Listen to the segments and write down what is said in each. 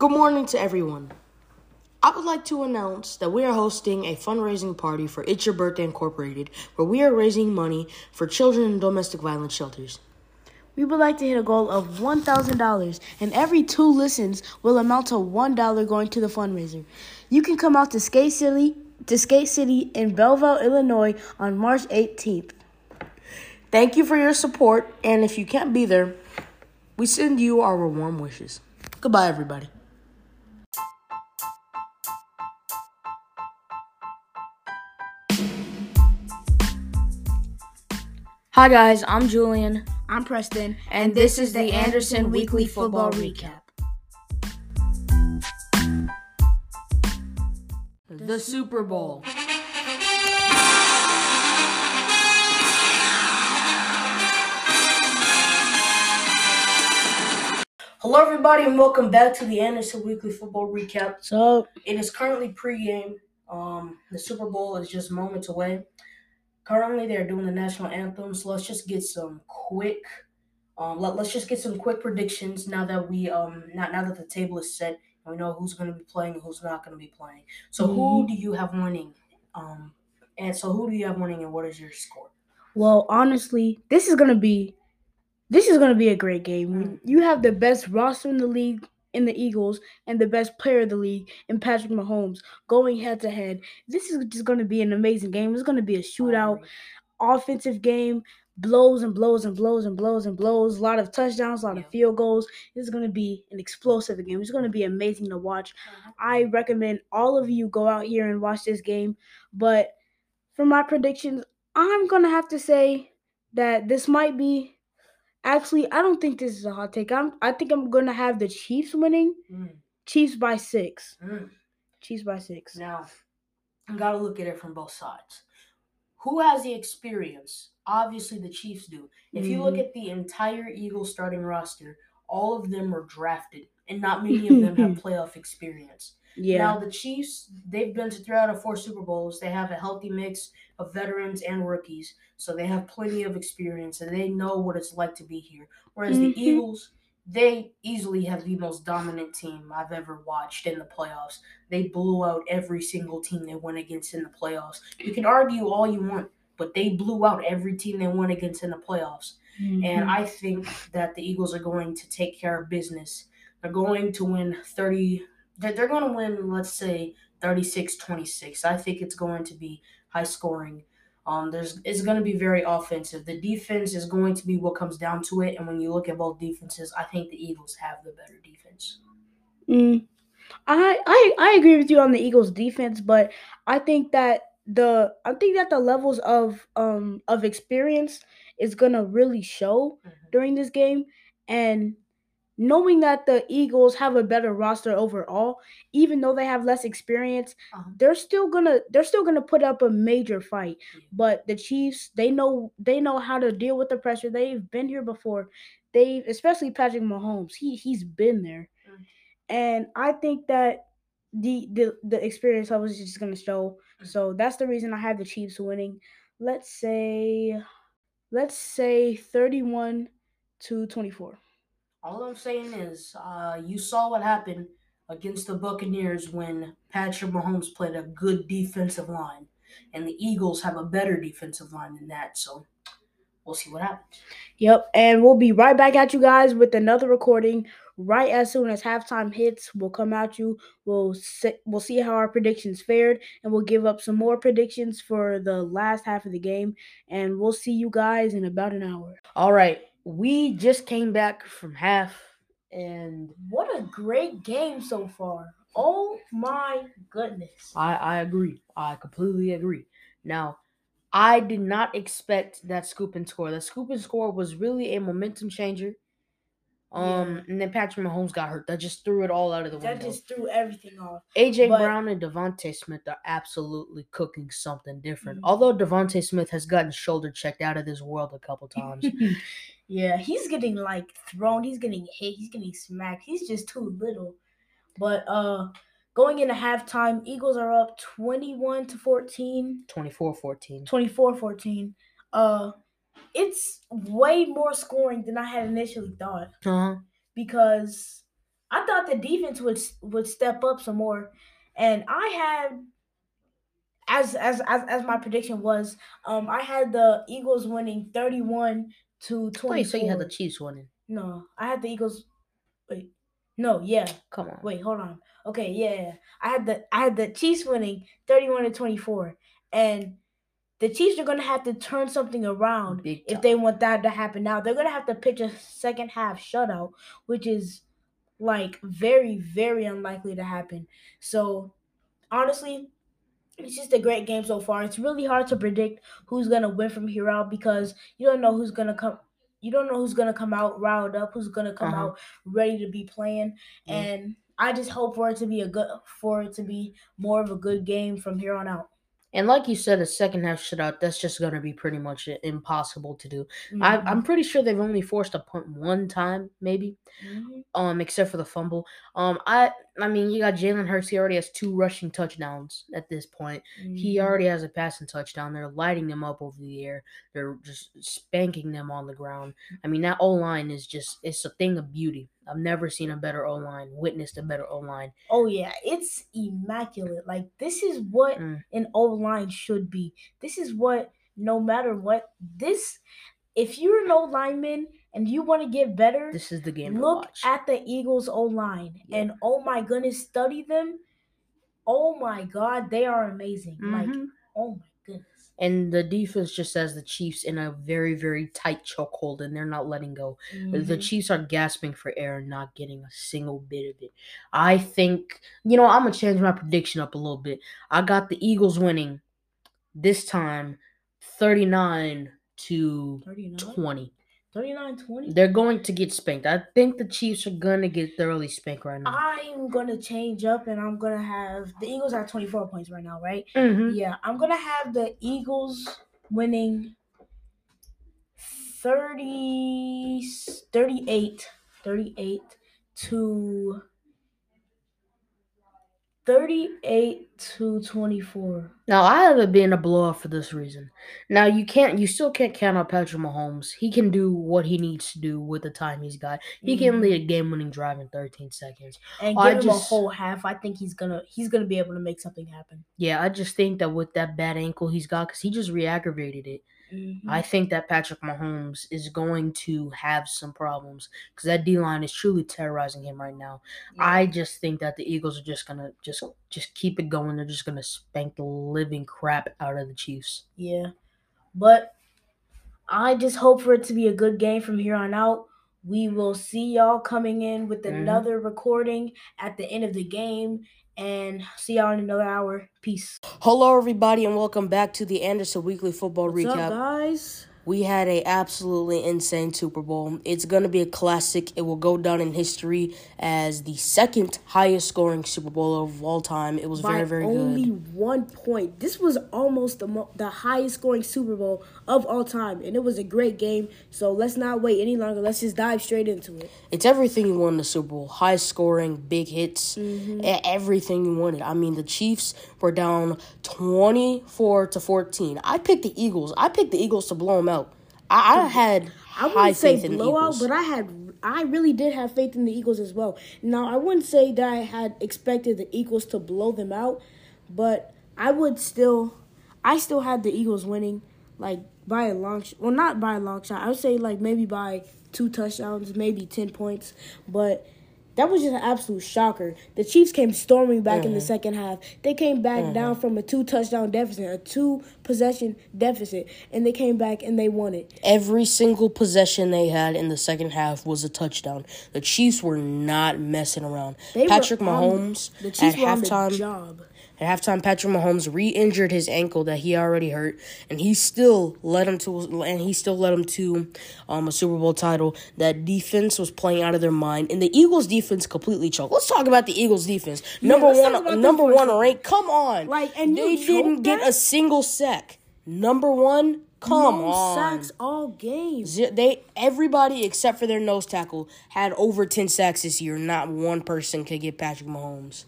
Good morning to everyone. I would like to announce that we are hosting a fundraising party for It's Your Birthday Incorporated, where we are raising money for children in domestic violence shelters. We would like to hit a goal of $1,000, and every two listens will amount to $1 going to the fundraiser. You can come out to Skate City, to Skate City in Belleville, Illinois on March 18th. Thank you for your support, and if you can't be there, we send you our warm wishes. Goodbye, everybody. Hi, guys, I'm Julian. I'm Preston, and this is the Anderson Weekly Football Recap. The Super Bowl. Hello, everybody, and welcome back to the Anderson Weekly Football Recap. So, It is currently pregame. Um, the Super Bowl is just moments away. Currently, they're doing the national anthem, so let's just get some quick. Um, let, let's just get some quick predictions now that we um now, now that the table is set and we know who's going to be playing and who's not going to be playing. So, who do you have winning? Um, and so who do you have winning, and what is your score? well, honestly, this is going to be this is going to be a great game. You have the best roster in the league in the Eagles and the best player of the league in Patrick Mahomes going head to head. This is just going to be an amazing game. It's going to be a shootout, offensive game, blows and blows and blows and blows and blows. A lot of touchdowns, a lot of field goals. This is going to be an explosive game. It's going to be amazing to watch. Uh-huh. I recommend all of you go out here and watch this game. But for my predictions, I'm going to have to say that this might be. Actually, I don't think this is a hot take. I'm. I think I'm going to have the Chiefs winning. Mm, Chiefs by six. mm. Chiefs by six. Now, you got to look at it from both sides. Who has the experience? Obviously, the Chiefs do. If you look Mhm. at the entire Eagles starting roster, all of them were drafted, and not many of them have playoff experience. Yeah. Now, the Chiefs, they've been to three out of four Super Bowls. They have a healthy mix of veterans and rookies, so they have plenty of experience and they know what it's like to be here. Whereas Mhm. the Eagles, they easily have the most dominant team I've ever watched in the playoffs. They blew out every single team they went against in the playoffs. You can argue all you want, but they blew out every team they went against in the playoffs. Mhm. And I think that the Eagles are going to take care of business. They're going to win 30. They're, they're going to win, let's say, 36 26. I think it's going to be high scoring. Um, there's It's going to be very offensive. The defense is going to be what comes down to it. And when you look at both defenses, I think the Eagles have the better defense. Mm, I, I I agree with you on the Eagles defense, but I think that the I think that the levels of um of experience is gonna really show during this game, and knowing that the Eagles have a better roster overall, even though they have less experience, Uh-huh. they're still gonna they're still gonna put up a major fight. Yeah. But the Chiefs, they know they know how to deal with the pressure. They've been here before. They especially Patrick Mahomes. He he's been there. Mm. And I think that the the, the experience level is just gonna show. Mm. So that's the reason I have the Chiefs winning. Let's say let's say 31 to 24. All I'm saying is, uh, you saw what happened against the Buccaneers when Patrick Mahomes played a good defensive line, and the Eagles have a better defensive line than that. So we'll see what happens. Yep, and we'll be right back at you guys with another recording right as soon as halftime hits. We'll come at you. We'll se- we'll see how our predictions fared, and we'll give up some more predictions for the last half of the game. And we'll see you guys in about an hour. All right, we just came back from half, and What a great game so far! Oh my goodness! I, I agree. I completely agree. Now, I did not expect that scoop and score. That scoop and score was really a momentum changer. Um, Yeah. and then Patrick Mahomes got hurt. That just threw it all out of the That window. That just threw everything off. AJ but- Brown and DeVonta Smith are absolutely cooking something different. Mhm. Although DeVonta Smith has gotten shoulder checked out of this world a couple times. Yeah, he's getting like thrown. He's getting hit. He's getting smacked. He's just too little. But uh, going into halftime, Eagles are up 21 to 14. 24 14. 24 14. Uh, it's way more scoring than I had initially thought. Uh-huh. Because I thought the defense would would step up some more, and I had as as as, as my prediction was, um, I had the Eagles winning 31 to 20. So you had the Chiefs winning? No, I had the Eagles. Wait, no, yeah. Come on. Wait, hold on. Okay, yeah, I had the I had the Chiefs winning 31 to 24, and the Chiefs are gonna have to turn something around if they want that to happen. Now they're gonna have to pitch a second half shutout, which is like very very unlikely to happen. So honestly, it's just a great game so far. It's really hard to predict who's gonna win from here out because you don't know who's gonna come. You don't know who's gonna come out riled up, who's gonna come uh-huh. out ready to be playing, yeah. and I just hope for it to be a good, for it to be more of a good game from here on out. And like you said, a second half shutout, that's just going to be pretty much impossible to do. Mm-hmm. I, am pretty sure they've only forced a punt one time, maybe, mm-hmm. um, except for the fumble. Um, I I mean, you got Jalen Hurts. He already has two rushing touchdowns at this point. Mm-hmm. He already has a passing touchdown. They're lighting them up over the air. They're just spanking them on the ground. I mean, that O line is just it's a thing of beauty. I've never seen a better O line, witnessed a better O line. Oh yeah, it's immaculate. Like this is what mm. an O line should be. This is what no matter what this if you're an O lineman and you want to get better, this is the game. Look at the Eagles O line yeah. and oh my goodness, study them. Oh my god, they are amazing. Mm-hmm. Like oh my goodness. And the defense just has the Chiefs in a very, very tight chokehold, and they're not letting go. Mm-hmm. The Chiefs are gasping for air and not getting a single bit of it. I think, you know, I'm going to change my prediction up a little bit. I got the Eagles winning this time 39 to 39? 20. 39 20. They're going to get spanked. I think the Chiefs are going to get thoroughly spanked right now. I'm going to change up and I'm going to have the Eagles at 24 points right now, right? Mm-hmm. Yeah, I'm going to have the Eagles winning 30 38 38 to 38 to 24. Now, I have it being a blowout for this reason. Now, you can't, you still can't count out Patrick Mahomes. He can do what he needs to do with the time he's got. He mm-hmm. can lead a game-winning drive in 13 seconds. And give I him just, a whole half. I think he's gonna, he's gonna be able to make something happen. Yeah, I just think that with that bad ankle he's got, because he just re-aggravated it. Mm-hmm. I think that Patrick Mahomes is going to have some problems because that D line is truly terrorizing him right now. Yeah. I just think that the Eagles are just gonna just just keep it going. They're just gonna spank the living crap out of the Chiefs. Yeah, but I just hope for it to be a good game from here on out. We will see y'all coming in with mm-hmm. another recording at the end of the game and see y'all in another hour. Peace. Hello, everybody, and welcome back to the Anderson Weekly Football What's Recap. Up, guys? We had a absolutely insane Super Bowl. It's going to be a classic. It will go down in history as the second highest scoring Super Bowl of all time. It was By very very only good. Only one point. This was almost the mo- the highest scoring Super Bowl of all time, and it was a great game. So let's not wait any longer. Let's just dive straight into it. It's everything you want in the Super Bowl: high scoring, big hits, mm-hmm. everything you wanted. I mean, the Chiefs were down twenty four to fourteen. I picked the Eagles. I picked the Eagles to blow them out. I, I had I wouldn't say blowout, but I had I really did have faith in the Eagles as well. Now I wouldn't say that I had expected the Eagles to blow them out, but I would still I still had the Eagles winning like by a long sh- well not by a long shot. I would say like maybe by two touchdowns, maybe 10 points, but that was just an absolute shocker. The Chiefs came storming back mm-hmm. in the mm-hmm. second half. They came back mm-hmm. down from a two touchdown deficit, a two possession deficit, and they came back and they won it. Every single possession they had in the second half was a touchdown. The Chiefs were not messing around. They Patrick Mahomes the Chiefs at halftime. At halftime, Patrick Mahomes re-injured his ankle that he already hurt, and he still led him to and he still led him to um, a Super Bowl title. That defense was playing out of their mind, and the Eagles' defense completely choked. Let's talk about the Eagles' defense. Yeah, number one, number one ranked. Come on, like and they didn't get a single sack. Number one, Come no on. sacks all game. They everybody except for their nose tackle had over ten sacks this year. Not one person could get Patrick Mahomes.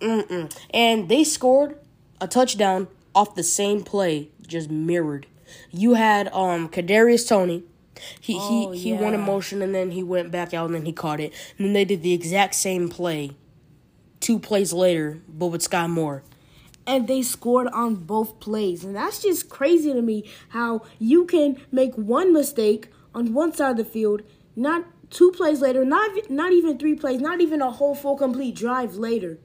Mm-mm. And they scored a touchdown off the same play, just mirrored. You had um Kadarius Toney He Oh, he he won in yeah. motion and then he went back out and then he caught it. And then they did the exact same play two plays later, but with Skyy Moore. And they scored on both plays. And that's just crazy to me how you can make one mistake on one side of the field, not two plays later, not not even three plays, not even a whole full complete drive later.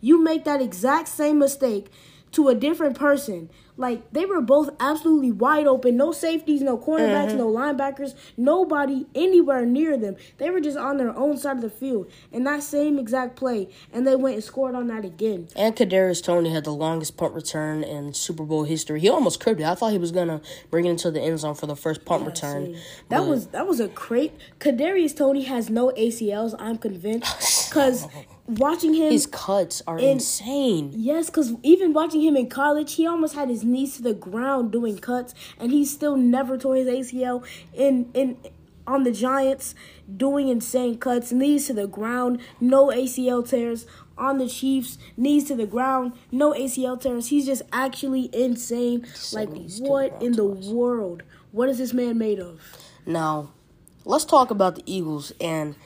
You make that exact same mistake to a different person. Like they were both absolutely wide open, no safeties, no cornerbacks, mm-hmm. no linebackers, nobody anywhere near them. They were just on their own side of the field in that same exact play, and they went and scored on that again. And Kadarius Toney had the longest punt return in Super Bowl history. He almost cribbed it. I thought he was gonna bring it into the end zone for the first punt return. That was that was a great. Kadarius Toney has no ACLs. I'm convinced because watching him. his cuts are insane. Yes, because even watching him in college, he almost had his knees to the ground doing cuts, and he still never tore his ACL in in on the Giants doing insane cuts, knees to the ground, no ACL tears. On the Chiefs, knees to the ground, no ACL tears. He's just actually insane. Like what in the world? What is this man made of? Now, let's talk about the Eagles and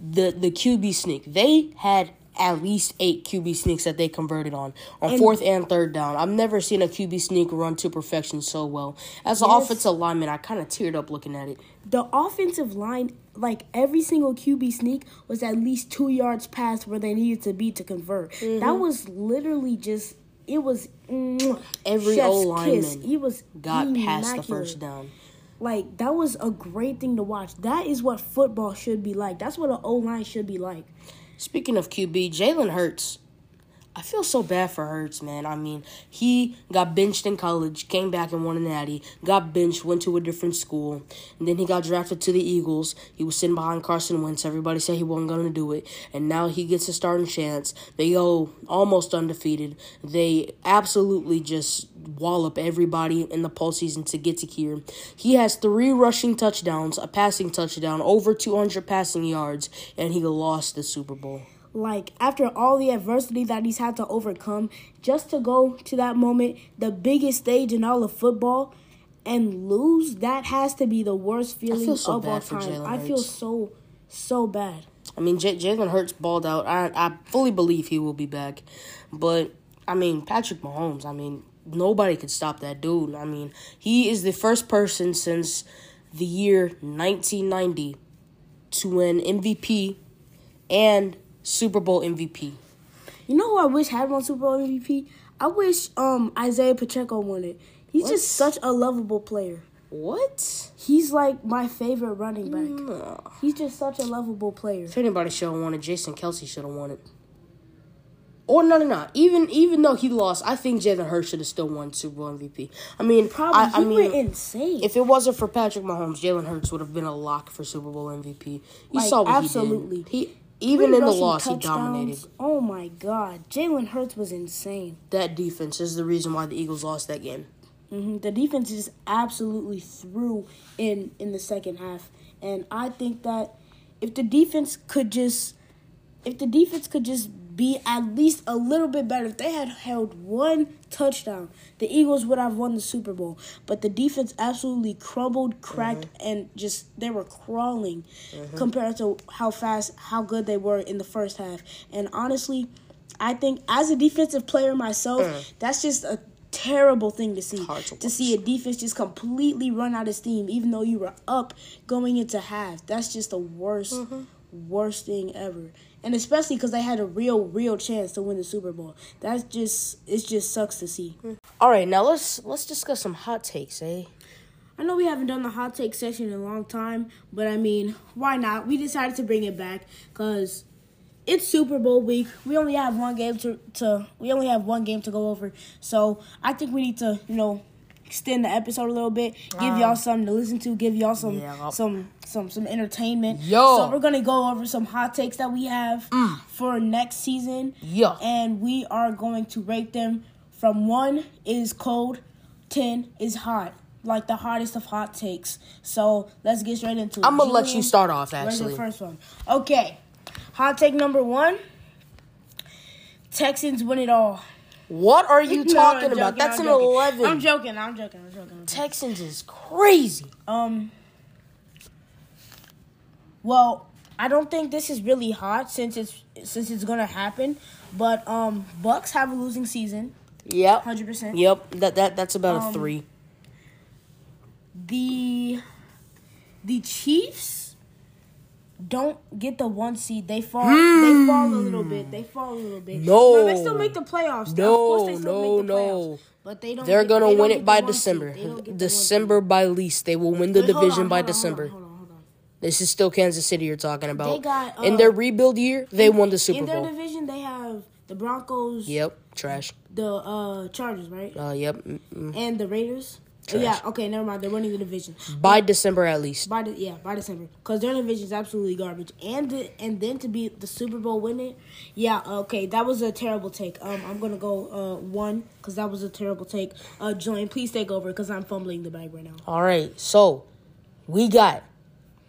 the the QB sneak. They had at least eight QB sneaks that they converted on on fourth and third down. I've never seen a QB sneak run to perfection so well. As an Yes. offensive lineman, I kind of teared up looking at it. the offensive line, like every single QB sneak, was at least two yards past where they needed to be to convert. That mm-hmm. was literally just. It was mwah, Every old lineman He was Got past the first down. Like that was a great thing to watch. That is what football should be like. That's what an O line should be like. Speaking of QB, Jalen Hurts. I feel so bad for Hurts, man. I mean, he got benched in college, came back and won a natty, got benched, went to a different school, and then he got drafted to the Eagles. He was sitting behind Carson Wentz. Everybody said he wasn't going to do it, and now he gets a starting chance. They go almost undefeated. They absolutely just wallop everybody in the postseason to get to here. He has three rushing touchdowns, a passing touchdown, over 200 passing yards, and he lost the Super Bowl. Like after all the adversity that he's had to overcome, just to go to that moment, the biggest stage in all of football, and lose, that has to be the worst feeling feel so of all time. I feel so so bad. I mean, J- Jalen Hurts balled out. I I fully believe he will be back, but I mean, Patrick Mahomes. I mean, nobody could stop that dude. I mean, he is the first person since the year 1990 to win MVP and Super Bowl MVP. You know who I wish had won Super Bowl MVP? I wish um Isaiah Pacheco won it. He's just such a lovable player. What? He's like my favorite running back. No. He's just such a lovable player. If anybody should have won it, Jason Kelce should have won it. Or no, no, no. Even even though he lost, I think Jalen Hurts should have still won Super Bowl MVP. I mean, Probably I, he I mean, went insane. If it wasn't for Patrick Mahomes, Jalen Hurts would have been a lock for Super Bowl MVP. You Like, saw what absolutely. he did. He even Three in the loss, he touchdowns. dominated. Oh my god, Jalen Hurts was insane. That defense is the reason why the Eagles lost that game. hmm The defense is absolutely through in in the second half, and I think that if the defense could just, if the defense could just be at least a little bit better, if they had held one touchdown, the Eagles would have won the Super Bowl. But the defense absolutely crumbled, cracked, mm-hmm. and just they were crawling mm-hmm. compared to how fast, how good they were in the first half. And honestly, I think as a defensive player myself, mm. that's just a terrible thing to see. To To see a defense just completely run out of steam, even though you were up going into half. That's just the worst, mm-hmm. worst thing ever. And especially because they had a real, real chance to win the Super Bowl. That's just, it just sucks to see. All right, now let's let's discuss some hot takes, eh? I know we haven't done the hot take session in a long time, but I mean, why not? We decided to bring it back because it's Super Bowl week. We only have one game to, to we only have one game to go over. So I think we need to, you know, extend the episode a little bit, give uh-huh. y'all something to listen to, give y'all some Yeah. some some some entertainment. Yo. So we're gonna go over some hot takes that we have mm. for next season. Yeah. And we are going to rate them from one is cold, ten is hot. Like the hottest of hot takes. So let's get straight into it. I'm gonna let you start off. Actually, first one? Okay. Hot take number one. Texans win it all. What are you No, talking I'm about? That's I'm an joking. eleven. I'm joking. I'm joking. I'm joking. I'm joking. Texans is crazy. Um, Well, I don't think this is really hot since it's since it's gonna happen. But um, Bucks have a losing season, Yep. hundred percent. Yep. That that that's about a Um, three. The the Chiefs don't get the one seed. They fall. They fall a little bit. They fall a little bit. No. they still make the playoffs. No, of course they still no, make the playoffs, no. But they don't. They're get- gonna they win it by. December. They don't get the one December by least. They will win the. Wait, division on, by on, December. Hold on, hold on, hold. This is still Kansas City you're talking about. They got, in uh, their rebuild year, they won the Super Bowl. In their division, they have the Broncos, Yep. Trash. the uh Chargers, right, Uh. Yep. mm, mm. and the Raiders. Trash. yeah. Okay. Never mind. They're winning the division. By December at least. By the, yeah, by December, because their division is absolutely garbage, and the, and then to be the Super Bowl winner, yeah, okay, that was a terrible take. Um, I'm gonna go uh one because that was a terrible take. Uh, Julian, please take over because I'm fumbling the bag right now. All right. So we got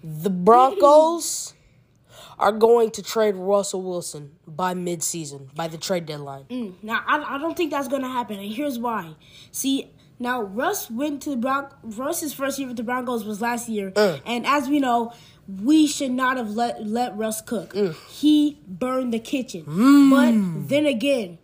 the Broncos are going to trade Russell Wilson by midseason, by the trade deadline. Mm, now I, I don't think that's gonna happen, and here's why. See, now Russ went to the Bron- Russ's first year with the Broncos was last year, mm. and as we know, we should not have let let Russ cook. Mm. He burned the kitchen, mm. but then again,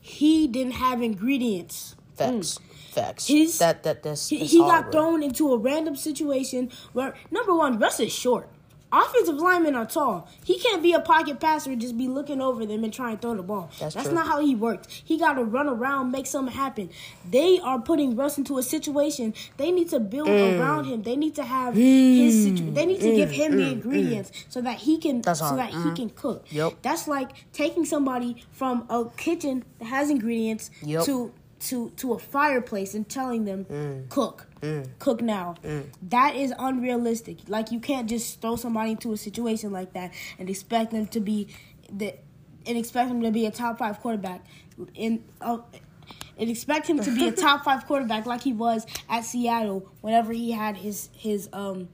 he didn't have ingredients. Facts. Facts. His- that that that's, He, that's he got thrown into a random situation where number one, Russ is short. Offensive linemen are tall. He can't be a pocket passer and just be looking over them and try to throw the ball. That's That's not how he works. He got to run around, make something happen. They are putting Russ into a situation. They need to build Mm. around him. They need to have his mm. situ- They need to mm. give him the mm. ingredients so that he can That's so hard. that he mm-hmm. can cook. Yep. That's like taking somebody from a kitchen that has ingredients Yep. to to to a fireplace and telling them Mm. cook now. That is unrealistic. Like you can't just throw somebody into a situation like that and expect them to be the and expect them to be a top five quarterback. In uh, and expect him to be a top five quarterback like he was at Seattle whenever he had his his um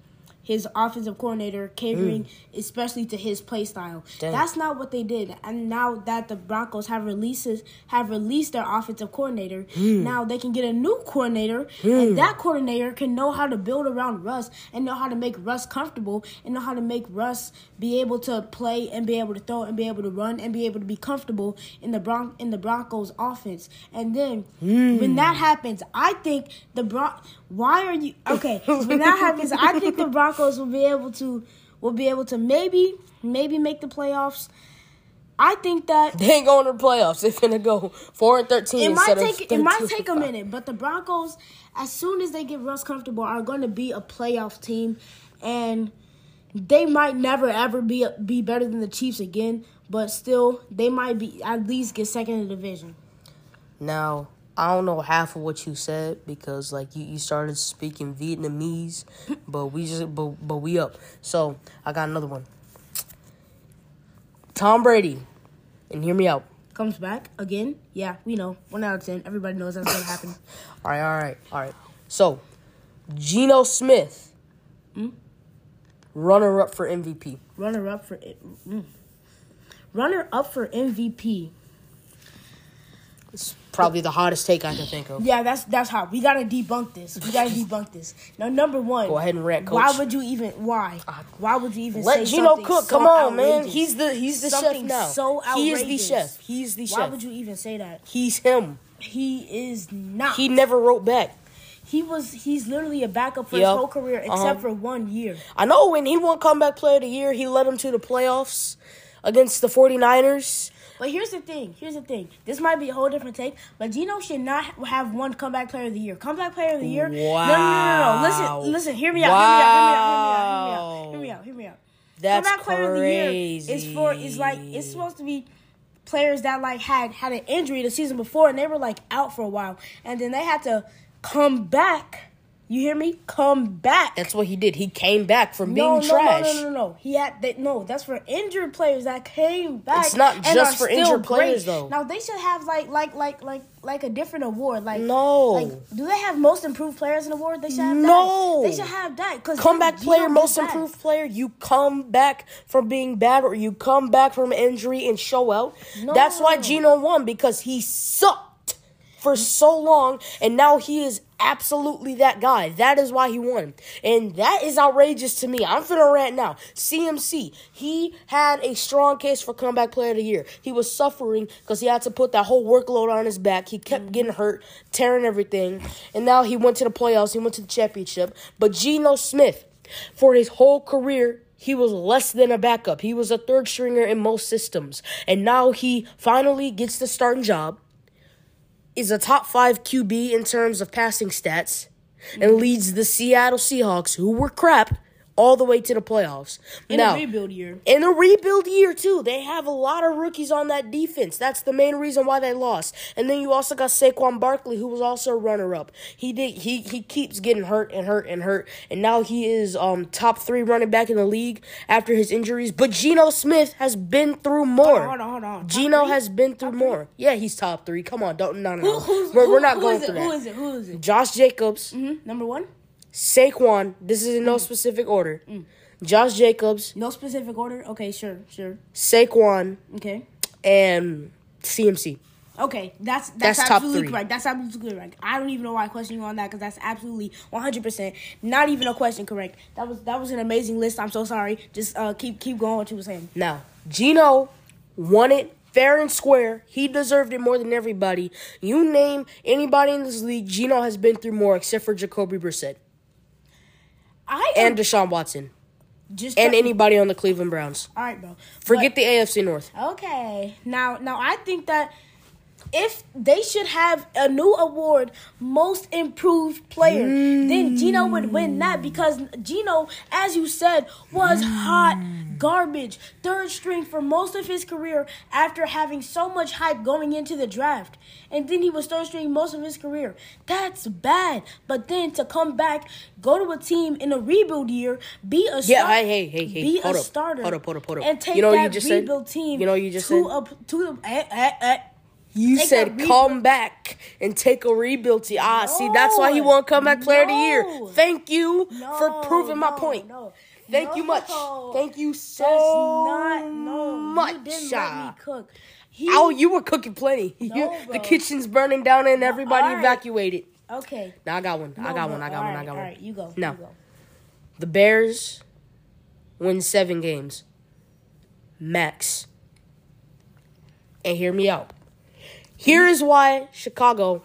his offensive coordinator catering mm. especially to his play style. Dang. That's not what they did. And now that the Broncos have releases have released their offensive coordinator, mm. now they can get a new coordinator and mm. that coordinator can know how to build around Russ and know how to make Russ comfortable and know how to make Russ be able to play and be able to throw and be able to run and be able to be comfortable in the Bron- in the Broncos offense. And then when that happens, I think the Bron why are you okay? when that happens, I think the Broncos will be able to will be able to maybe maybe make the playoffs. I think that They ain't going to the playoffs. They're gonna go four and thirteen it might take it might take a minute, but the Broncos, as soon as they get Russ comfortable, are going to be a playoff team, and they might never ever be be better than the Chiefs again. But still, they might be at least get second in the division. Now, I don't know half of what you said because like you, you started speaking Vietnamese, but we just but but we up. So I got another one. Tom Brady, and hear me out. Comes back again, yeah, we know one out of ten. Everybody knows that's to happen. All right, all right, all right. So, Geno Smith, runner up for MVP. Runner up for mm. runner up for MVP. It's probably the hottest take I can think of. Yeah, that's that's hot. We gotta debunk this. We gotta debunk this. Now, number one. Go ahead and rant, Why coach. Uh, would you even? Why? Why would you even Let say Geno something cook. so Come on, man. He's the he's the chef now. so he is the outrageous. chef. He's the chef. Why would you even say that? He's him. He is not. He never wrote back. He was. He's literally a backup for Yep. his whole career, except Uh-huh. for one year. I know when he won comeback player of the year, he led them to the playoffs against the 49ers. But here's the thing. Here's the thing. This might be a whole different take, but Geno should not have one comeback player of the year. Comeback player of the year. No, no, no, no, no. Listen, listen. Hear me out. Wow. Hear me out. Hear me out. Hear me out. Hear me out. Hear me out. That's comeback player of the year is for is like it's supposed to be players that like had had an injury the season before and they were like out for a while and then they had to come back. You hear me? Come back. That's what he did. He came back from being no, no, trash. no, no, no, no. He had they, no. That's for injured players that came back. It's not just for injured great. players, though. Now they should have like, like, like, like, like a different award. Like, No. Like, do they have most improved players in award? They should have No. that. They should have that. Cause Comeback player, most that. improved player. You come back from being bad or you come back from injury and show out. No. That's why No. Geno won because he sucked for so long and now he is absolutely that guy. That is why he won. And that is outrageous to me. I'm finna rant now. CMC, he had a strong case for comeback player of the year. He was suffering because he had to put that whole workload on his back. He kept getting hurt, tearing everything. And now he went to the playoffs, he went to the championship. But Geno Smith, for his whole career, he was less than a backup. He was a third stringer in most systems. And now he finally gets the starting job is a top five QB in terms of passing stats and leads the Seattle Seahawks, who were crap, all the way to the playoffs. In now, a rebuild year. in a rebuild year too. They have a lot of rookies on that defense. That's the main reason why they lost. And then you also got Saquon Barkley, who was also a runner up. He did he he keeps getting hurt and hurt and hurt, and now he is um top three running back in the league after his injuries. But Geno Smith has been through more. Hold on, hold on. Geno has been through more. Yeah, he's top three. Come on, don't no no. no. Who, who's, we're, who, we're not who going is it? through Who that. is it? Who is it? Josh Jacobs, hmm Number one? Saquon. This is in no specific order. Josh Jacobs, No specific order? Okay, sure, sure. Saquon, Okay. and CMC. Okay, that's that's, That's absolutely correct. That's absolutely correct. I don't even know why I question you on that because that's absolutely one hundred percent not even a question correct. That was that was an amazing list. I'm so sorry. Just uh, keep keep going what you were saying. Now, Geno won it fair and square. He deserved it more than everybody. You name anybody in this league, Geno has been through more except for Jacoby Brissett I am and Deshaun Watson just and anybody on the Cleveland Browns. all right, bro. Forget the AFC North. Okay. Now now I think that if they should have a new award, most improved player, then Geno would win that because Geno, as you said, was hot garbage, third string for most of his career after having so much hype going into the draft. And then he was third string most of his career. That's bad. But then to come back, go to a team in a rebuild year, be a Yeah, star- hey, hey, hey, be hold a up, starter, hold up, hold up, hold up. and take You know that you just said? rebuild team. You know you just to said? A, to the, eh, eh, eh. You Take said come back and take a rebuild team. Ah, see, that's why he No. won comeback player of the year. Thank you No, for proving my point. no. Thank you much. Thank you so not no. much. You didn't let me cook. He, Oh, you were cooking plenty. The kitchen's burning down and everybody alright. evacuated. okay. Now I got one. I got one. I got All one. I got all one. right, you go. No. You go. The Bears win seven games. Max. And hear me out. Here is why Chicago,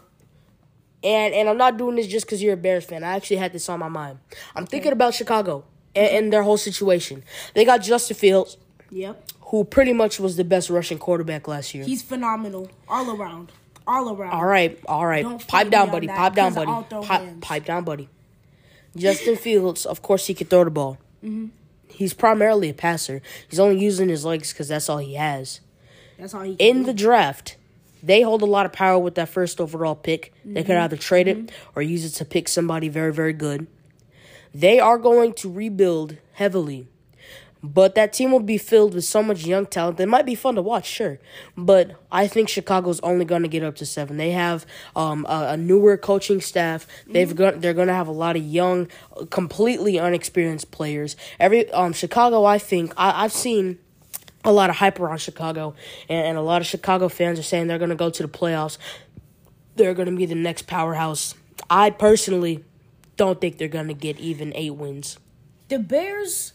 and and I'm not doing this just because you're a Bears fan. I actually had this on my mind. I'm thinking about Chicago and, and their whole situation. They got Justin Fields, Yep. who pretty much was the best rushing quarterback last year. He's phenomenal all around. All around. All right, all right. Pipe down, buddy. that, Pipe down, buddy. Pipe, pipe down, buddy. Justin Fields, of course, he could throw the ball. Mm-hmm. He's primarily a passer. He's only using his legs because that's all he has. That's all he In do. the draft, they hold a lot of power with that first overall pick. They Mm-hmm. could either trade it or use it to pick somebody very, very good. They are going to rebuild heavily. But that team will be filled with so much young talent. They might be fun to watch, sure. But I think Chicago's only going to get up to seven. They have um, a, a newer coaching staff. They've got they're going to have a lot of young, completely unexperienced players. Every um, Chicago, I think I, I've seen a lot of hype around Chicago, and, a lot of Chicago fans are saying they're going to go to the playoffs. They're going to be the next powerhouse. I personally don't think they're going to get even eight wins. the Bears,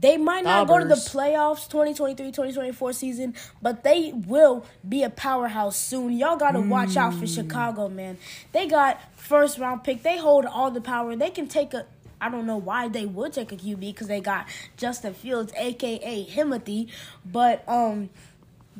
they might not go to the playoffs 2023-2024 season, but they will be a powerhouse soon. Y'all got to watch out for mm. Chicago, man. They got first round pick. They hold all the power. They can take a I don't know why they would take a QB because they got Justin Fields, aka Himothy, but um,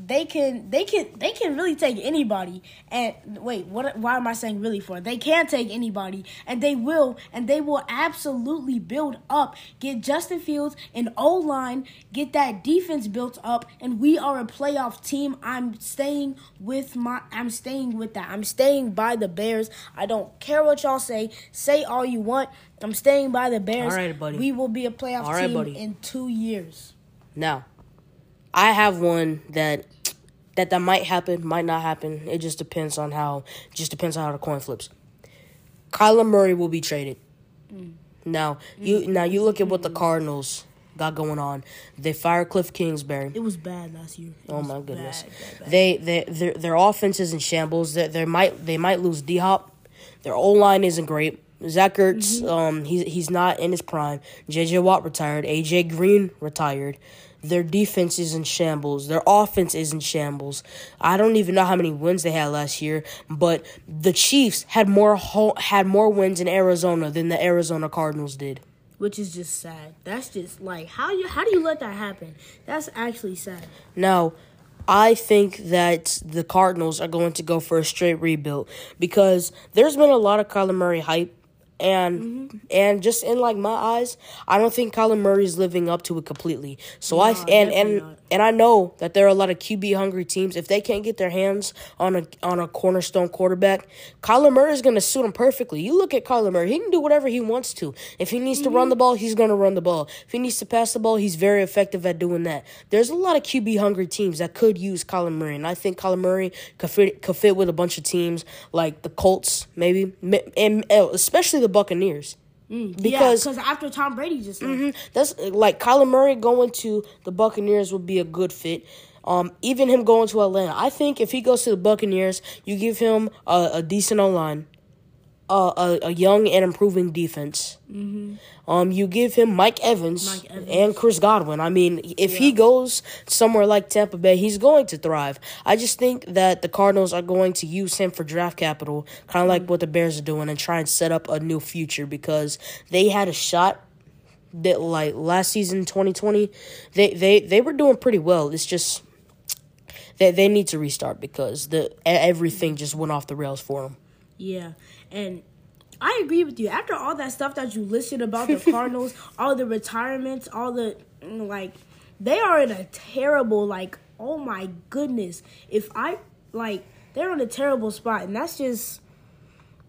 they can they can they can really take anybody. And wait, what? Why am I saying really for? They can take anybody, and they will, and they will absolutely build up. Get Justin Fields an O line, get that defense built up, and we are a playoff team. I'm staying with my. I'm staying with that. I'm staying by the Bears. I don't care what y'all say. Say all you want. I'm staying by the Bears. All right, buddy. We will be a playoff right, team buddy. in two years. Now, I have one that that that might happen, might not happen. It just depends on how. Just depends on how the coin flips. Kyler Murray will be traded. Now you now you look at what the Cardinals got going on. They fired Cliff Kingsbury. It was bad last year. It Oh my goodness. bad, bad, bad. They they their their offense is in shambles. They they might they might lose D Hop. Their O line isn't great. Zach Ertz, um, he's he's not in his prime. J.J. Watt retired. A.J. Green retired. Their defense is in shambles. Their offense is in shambles. I don't even know how many wins they had last year, but the Chiefs had more ho- had more wins in Arizona than the Arizona Cardinals did. which is just sad. That's just like how you how do you let that happen? That's actually sad. Now, I think that the Cardinals are going to go for a straight rebuild because there's been a lot of Kyler Murray hype. And mm-hmm. and just in like my eyes, I don't think Kyler Murray is living up to it completely. So I and and not. And I know that there are a lot of QB hungry teams. If they can't get their hands on a on a cornerstone quarterback, Kyler Murray is going to suit him perfectly. You look at Kyler Murray; he can do whatever he wants to. If he needs to run the ball, he's going to run the ball. If he needs to pass the ball, he's very effective at doing that. There's a lot of QB hungry teams that could use Kyler Murray, and I think Kyler Murray could fit could fit with a bunch of teams like the Colts, maybe, and uh, especially the Buccaneers. Because because after Tom Brady just left. Mhm. That's like Kyler Murray going to the Buccaneers would be a good fit. Um, even him going to Atlanta, I think if he goes to the Buccaneers, you give him a, a decent O line, uh, a a young and improving defense. Um, you give him Mike Evans, Mike Evans. and Chris Godwin. I mean, if he goes somewhere like Tampa Bay, he's going to thrive. I just think that the Cardinals are going to use him for draft capital, kind of like what the Bears are doing, and try and set up a new future because they had a shot that like last season 2020 they they they were doing pretty well it's just they they need to restart because the everything just went off the rails for them Yeah, and I agree with you. After all that stuff that you listed about the Cardinals, all the retirements, all the mm, like, they are in a terrible like. Oh my goodness! If I like, they're in a terrible spot, and that's just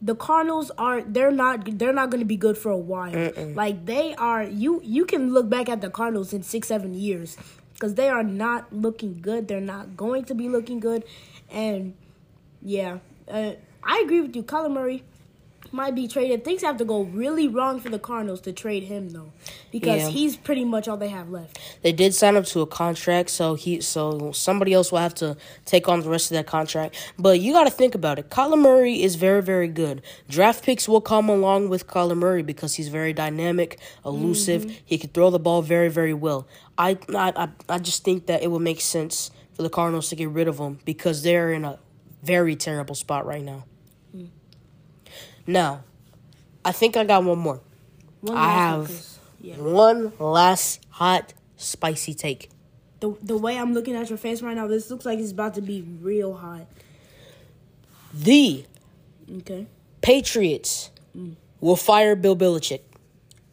the Cardinals are. They're not. They're not going to be good for a while. Like they are. You you can look back at the Cardinals in six seven years because they are not looking good. They're not going to be looking good, and yeah, uh, I agree with you. Kyler Murray might be traded. Things have to go really wrong for the Cardinals to trade him though, because Yeah. he's pretty much all they have left. they did sign up to a contract so he so somebody else will have to take on the rest of that contract but you got to think about it Kyler Murray is very very good draft picks will come along with Kyler Murray because he's very dynamic elusive mm-hmm. he can throw the ball very very well I I I just think that it would make sense for the Cardinals to get rid of him because they're in a very terrible spot right now now I think I got one more One I one, yeah. one last hot spicy take The the way I'm looking at your face right now, this looks like it's about to be real hot. the Okay. Patriots mm. will fire Bill Belichick.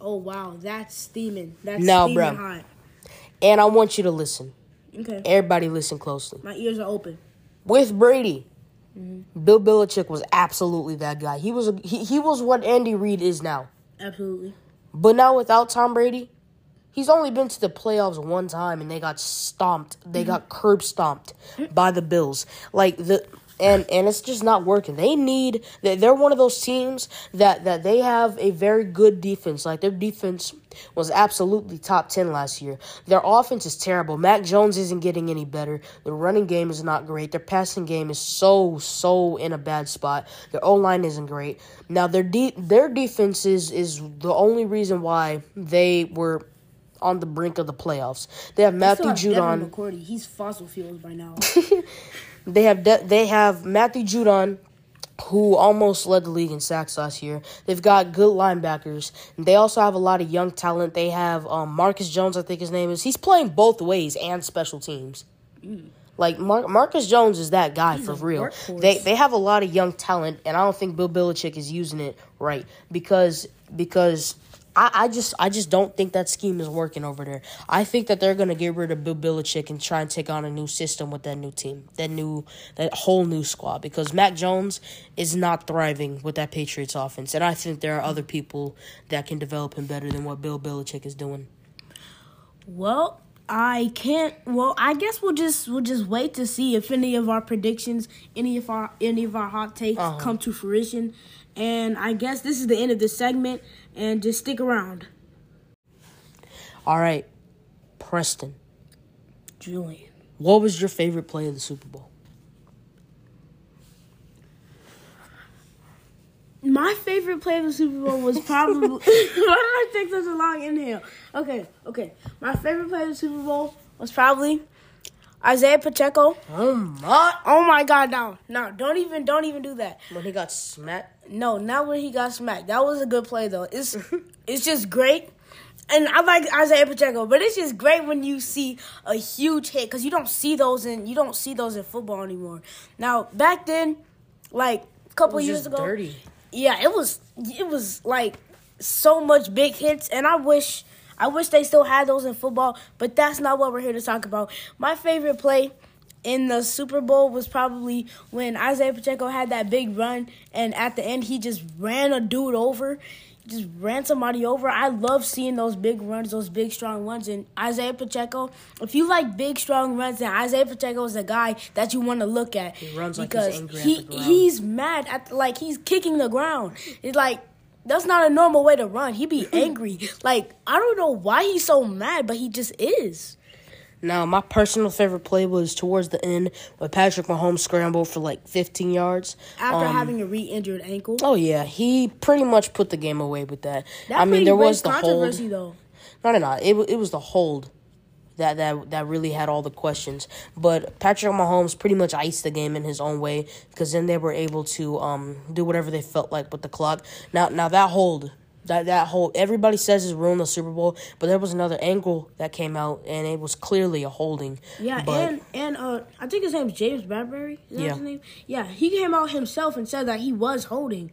Oh wow, that's steaming. That's No, steaming bruh. hot. And I want you to listen. Okay. Everybody listen closely. My ears are open. With Brady, Mm-hmm. Bill Belichick was absolutely that guy. He was a, he, he was what Andy Reid is now. Absolutely. But now without Tom Brady, he's only been to the playoffs one time and they got stomped. They mm-hmm. got curb stomped by the Bills. Like the and and it's just not working. They need they- they're one of those teams that that they have a very good defense. Like their defense was absolutely top 10 last year. Their offense is terrible. Mac Jones isn't getting any better. Their running game is not great. Their passing game is so so in a bad spot. Their O-line isn't great. Now their de- their defense is is the only reason why they were on the brink of the playoffs. They have Matthew Still have Judon. Devin McCourty. He's fossil fuels by now. They have de- they have Matthew Judon, who almost led the league in sacks last year. They've got good linebackers. And they also have a lot of young talent. They have um, Marcus Jones, I think his name is. He's playing both ways and special teams. Like Mar- Marcus Jones is that guy for real. They they have a lot of young talent, and I don't think Bill Belichick is using it right because because I, I just I just don't think that scheme is working over there. I think that they're gonna get rid of Bill Belichick and try and take on a new system with that new team, that new that whole new squad. Because Mac Jones is not thriving with that Patriots offense, and I think there are other people that can develop him better than what Bill Belichick is doing. Well, I can't. Well, I guess we'll just we'll just wait to see if any of our predictions, any of our any of our hot takes Uh-huh. come to fruition. And I guess this is the end of this segment. And just stick around, All right, Preston, Julian. what was your favorite play of the Super Bowl? my favorite play of the Super Bowl was probably. Why did I take such a long inhale? Okay, okay. My favorite play of the Super Bowl was probably Isaiah Pacheco. Oh my! Oh my God! No, no, don't even, don't even do that. When he got smacked. No, not when he got smacked. That was a good play though. It's, it's just great. And I like Isaiah Pacheco, but it's just great when you see a huge hit because you don't see those in you don't see those in football anymore. Now back then, like a couple years ago, dirty. yeah, it was it was like so much big hits, and I wish I wish they still had those in football, but that's not what we're here to talk about. My favorite play in the Super Bowl was probably when Isaiah Pacheco had that big run, and at the end he just ran a dude over. Just ran somebody over. I love seeing those big runs, those big strong runs. And Isaiah Pacheco, if you like big strong runs, then Isaiah Pacheco is a guy that you want to look at. He runs like because he's angry he at the ground. he's mad at like he's kicking the ground. It's like that's not a normal way to run. He be angry. like I don't know why he's so mad, but he just is. Now, my personal favorite play was towards the end when Patrick Mahomes scrambled for like 15 yards. After Um, having a re-injured ankle. Oh yeah, he pretty much put the game away with that. That I mean, there was the hold. controversy though. No, no, no. It it was the hold that that that really had all the questions. But Patrick Mahomes pretty much iced the game in his own way because then they were able to um do whatever they felt like with the clock. Now now that hold. That that hold everybody says is ruined the Super Bowl, but there was another angle that came out and it was clearly a holding. Yeah, but, and and uh, I think his name's James Bradberry. Is that Yeah. his name? Yeah, he came out himself and said that he was holding.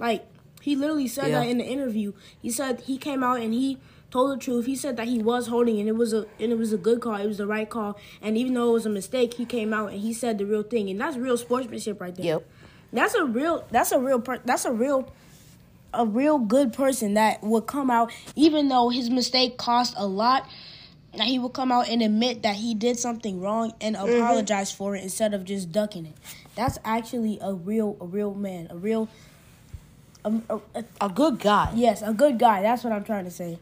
Like he literally said Yeah. that in the interview. He said he came out and he told the truth. He said that he was holding and it was a and it was a good call. It was the right call. And even though it was a mistake, he came out and he said the real thing. And that's real sportsmanship right there. Yep. That's a real. That's a real. Per, that's a real. A real good person that would come out, even though his mistake cost a lot. That he would come out and admit that he did something wrong and mm-hmm. apologize for it instead of just ducking it. That's actually a real, a real man, a real, a, a, a- A good guy. yes, a good guy. That's what I'm trying to say.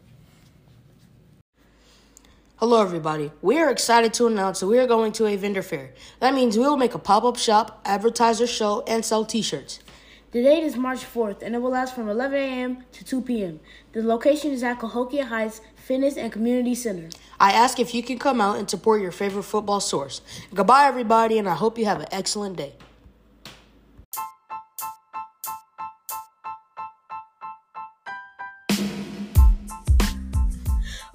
Hello, everybody. We are excited to announce that we are going to a vendor fair. That means we will make a pop up shop, advertise our show, and sell t shirts. The date is March 4th, and it will last from 11 a.m. to 2 p.m. The location is at Cahokia Heights Fitness and Community Center. I ask if you can come out and support your favorite football source. Goodbye, everybody, and I hope you have an excellent day.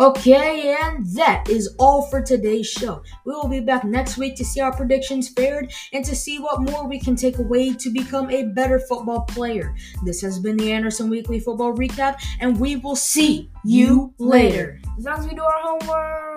Okay, and that is all for today's show. We will be back next week to see our predictions fared and to see what more we can take away to become a better football player. This has been the Anderson Weekly Football Recap, and we will see you later. As long as we do our homework.